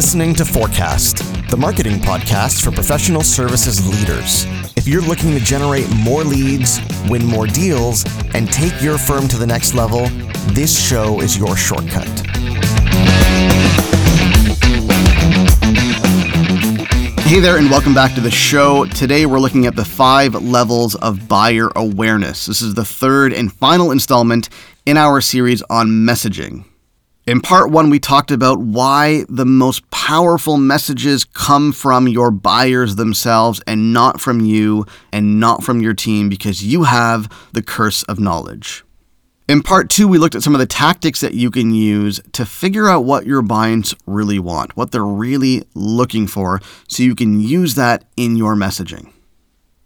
listening to Forecast, the marketing podcast for professional services leaders. If you're looking to generate more leads, win more deals, and take your firm to the next level, this show is your shortcut. Hey there, and welcome back to the show. Today, we're looking at the five levels of buyer awareness. This is the third and final installment in our series on messaging. In part one, we talked about why the most powerful messages come from your buyers themselves and not from you and not from your team because you have the curse of knowledge. In part two, we looked at some of the tactics that you can use to figure out what your buyers really want, what they're really looking for, so you can use that in your messaging.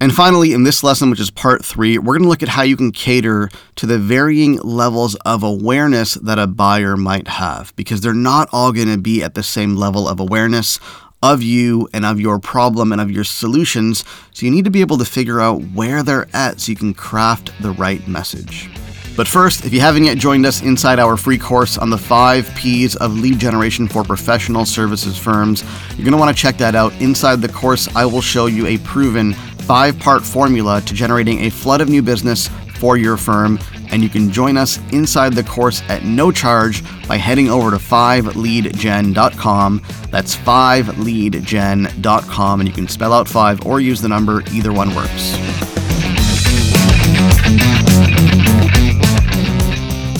And finally, in this lesson, which is part three, we're going to look at how you can cater to the varying levels of awareness that a buyer might have, because they're not all going to be at the same level of awareness of you and of your problem and of your solutions. So you need to be able to figure out where they're at so you can craft the right message. But first, if you haven't yet joined us inside our free course on the five P's of lead generation for professional services firms, you're going to want to check that out. Inside the course, I will show you a proven five part formula to generating a flood of new business for your firm. And you can join us inside the course at no charge by heading over to 5leadgen.com. That's 5leadgen.com. And you can spell out 5 or use the number, either one works.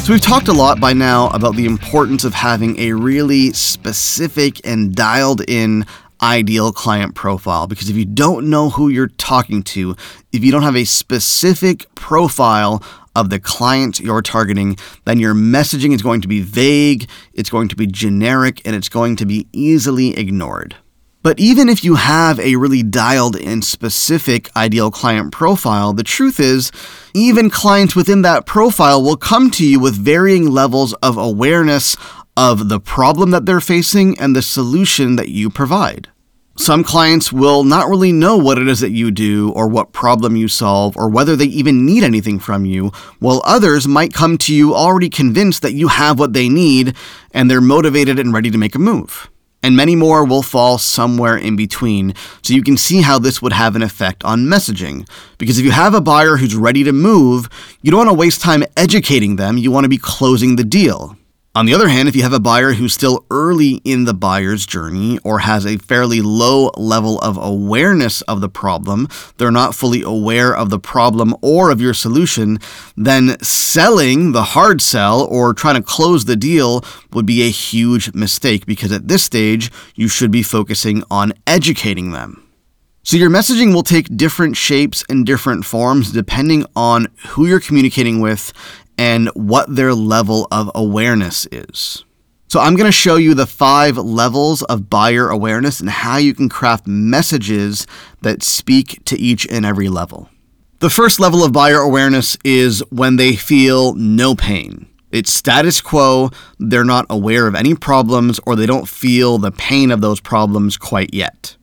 So, we've talked a lot by now about the importance of having a really specific and dialed in ideal client profile because if you don't know who you're talking to, if you don't have a specific profile of the client you're targeting, then your messaging is going to be vague, it's going to be generic, and it's going to be easily ignored. But even if you have a really dialed in specific ideal client profile, the truth is, even clients within that profile will come to you with varying levels of awareness of the problem that they're facing and the solution that you provide. Some clients will not really know what it is that you do or what problem you solve or whether they even need anything from you, while others might come to you already convinced that you have what they need and they're motivated and ready to make a move. And many more will fall somewhere in between, so you can see how this would have an effect on messaging. Because if you have a buyer who's ready to move, you don't want to waste time educating them, you want to be closing the deal. On the other hand, if you have a buyer who's still early in the buyer's journey or has a fairly low level of awareness of the problem, they're not fully aware of the problem or of your solution, then selling the hard sell or trying to close the deal would be a huge mistake because at this stage, you should be focusing on educating them. So, your messaging will take different shapes and different forms depending on who you're communicating with and what their level of awareness is. So, I'm going to show you the five levels of buyer awareness and how you can craft messages that speak to each and every level. The first level of buyer awareness is when they feel no pain. It's status quo, they're not aware of any problems, or they don't feel the pain of those problems quite yet.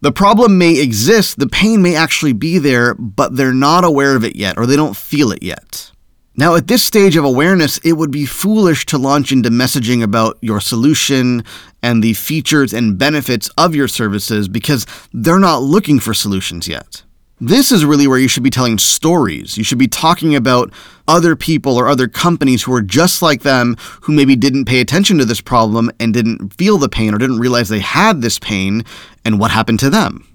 The problem may exist, the pain may actually be there, but they're not aware of it yet, or they don't feel it yet. Now, at this stage of awareness, it would be foolish to launch into messaging about your solution and the features and benefits of your services because they're not looking for solutions yet. This is really where you should be telling stories. You should be talking about other people or other companies who are just like them who maybe didn't pay attention to this problem and didn't feel the pain or didn't realize they had this pain and what happened to them.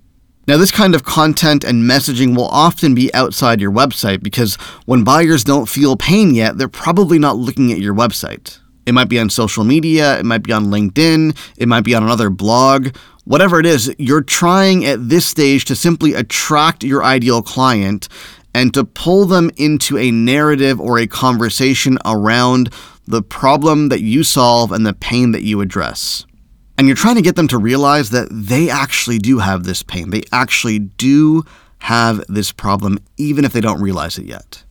Now, this kind of content and messaging will often be outside your website because when buyers don't feel pain yet, they're probably not looking at your website. It might be on social media, it might be on LinkedIn, it might be on another blog. Whatever it is, you're trying at this stage to simply attract your ideal client and to pull them into a narrative or a conversation around the problem that you solve and the pain that you address. And you're trying to get them to realize that they actually do have this pain. They actually do have this problem, even if they don't realize it yet.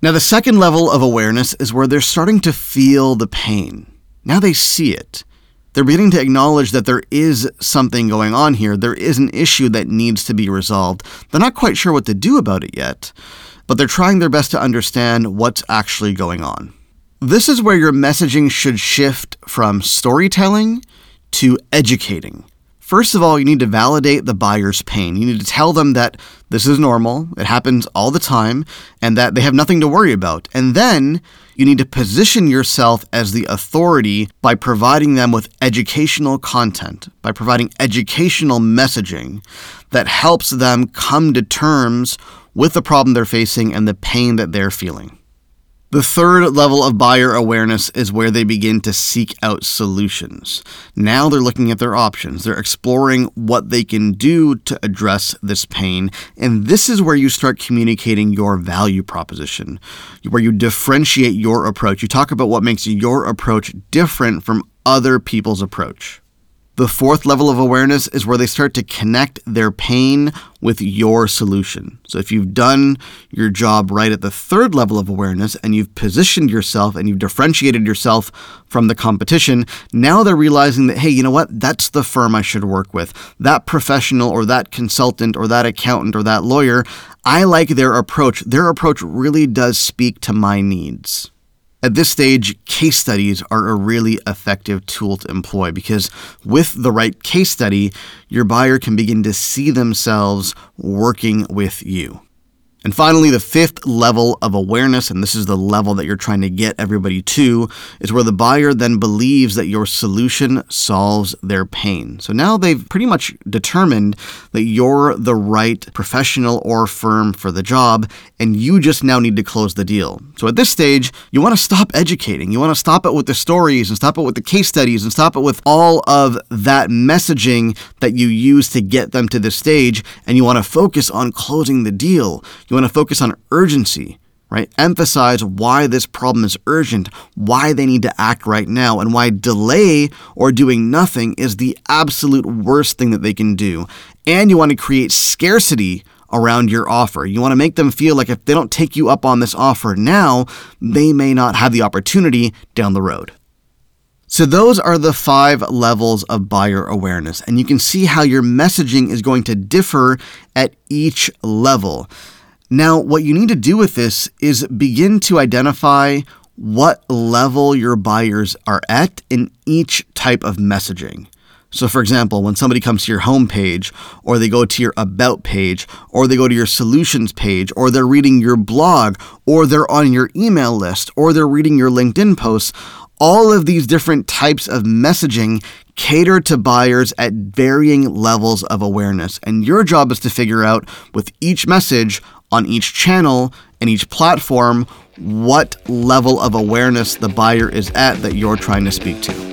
Now, the second level of awareness is where they're starting to feel the pain. Now they see it. They're beginning to acknowledge that there is something going on here. There is an issue that needs to be resolved. They're not quite sure what to do about it yet, but they're trying their best to understand what's actually going on. This is where your messaging should shift from storytelling to educating. First of all, you need to validate the buyer's pain. You need to tell them that this is normal, it happens all the time, and that they have nothing to worry about. And then you need to position yourself as the authority by providing them with educational content, by providing educational messaging that helps them come to terms with the problem they're facing and the pain that they're feeling. The third level of buyer awareness is where they begin to seek out solutions. Now they're looking at their options. They're exploring what they can do to address this pain. And this is where you start communicating your value proposition, where you differentiate your approach. You talk about what makes your approach different from other people's approach. The fourth level of awareness is where they start to connect their pain with your solution. So if you've done your job right at the third level of awareness and you've positioned yourself and you've differentiated yourself from the competition, now they're realizing that, hey, you know what? That's the firm I should work with. That professional or that consultant or that accountant or that lawyer, I like their approach. Their approach really does speak to my needs. At this stage, case studies are a really effective tool to employ because with the right case study, your buyer can begin to see themselves working with you. And finally, the fifth level of awareness, and this is the level that you're trying to get everybody to, is where the buyer then believes that your solution solves their pain. So now they've pretty much determined that you're the right professional or firm for the job, and you just now need to close the deal. So at this stage, you want to stop educating. You want to stop it with the stories and stop it with the case studies and stop it with all of that messaging that you use to get them to this stage, and you want to focus on closing the deal. You want to focus on urgency, right? Emphasize why this problem is urgent, why they need to act right now, and why delay or doing nothing is the absolute worst thing that they can do. And you want to create scarcity around your offer. You want to make them feel like if they don't take you up on this offer now, they may not have the opportunity down the road. So, those are the five levels of buyer awareness, and you can see how your messaging is going to differ at each level. Now, what you need to do with this is begin to identify what level your buyers are at in each type of messaging. So, for example, when somebody comes to your homepage, or they go to your About page, or they go to your Solutions page, or they're reading your blog, or they're on your email list, or they're reading your LinkedIn posts, all of these different types of messaging cater to buyers at varying levels of awareness. And your job is to figure out with each message on each channel and each platform what level of awareness the buyer is at that you're trying to speak to.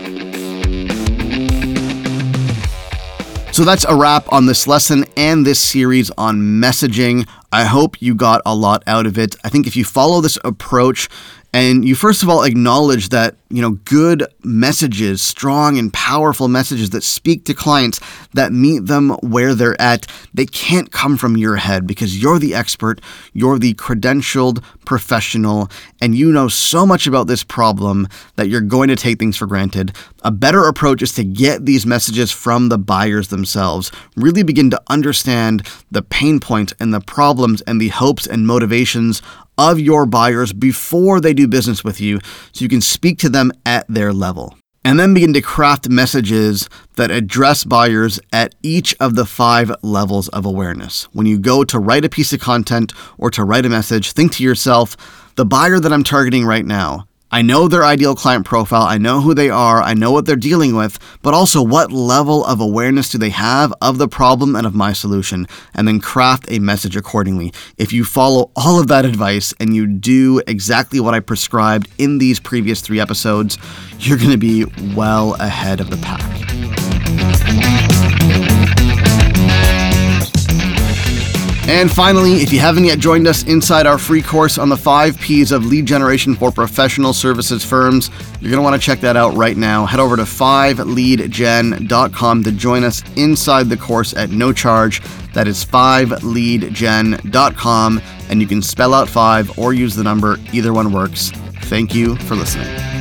So that's a wrap on this lesson and this series on messaging. I hope you got a lot out of it. I think if you follow this approach and you first of all acknowledge that you know good messages strong and powerful messages that speak to clients that meet them where they're at they can't come from your head because you're the expert you're the credentialed professional and you know so much about this problem that you're going to take things for granted. A better approach is to get these messages from the buyers themselves. Really begin to understand the pain points and the problems and the hopes and motivations of your buyers before they do business with you so you can speak to them at their level. And then begin to craft messages that address buyers at each of the five levels of awareness. When you go to write a piece of content or to write a message, think to yourself, the buyer that I'm targeting right now, I know their ideal client profile, I know who they are, I know what they're dealing with, but also what level of awareness do they have of the problem and of my solution, and then craft a message accordingly. If you follow all of that advice and you do exactly what I prescribed in these previous three episodes, you're going to be well ahead of the pack. And finally, if you haven't yet joined us inside our free course on the five P's of lead generation for professional services firms, you're going to want to check that out right now. Head over to 5leadgen.com to join us inside the course at no charge. That is 5leadgen.com, and you can spell out 5 or use the number. Either one works. Thank you for listening.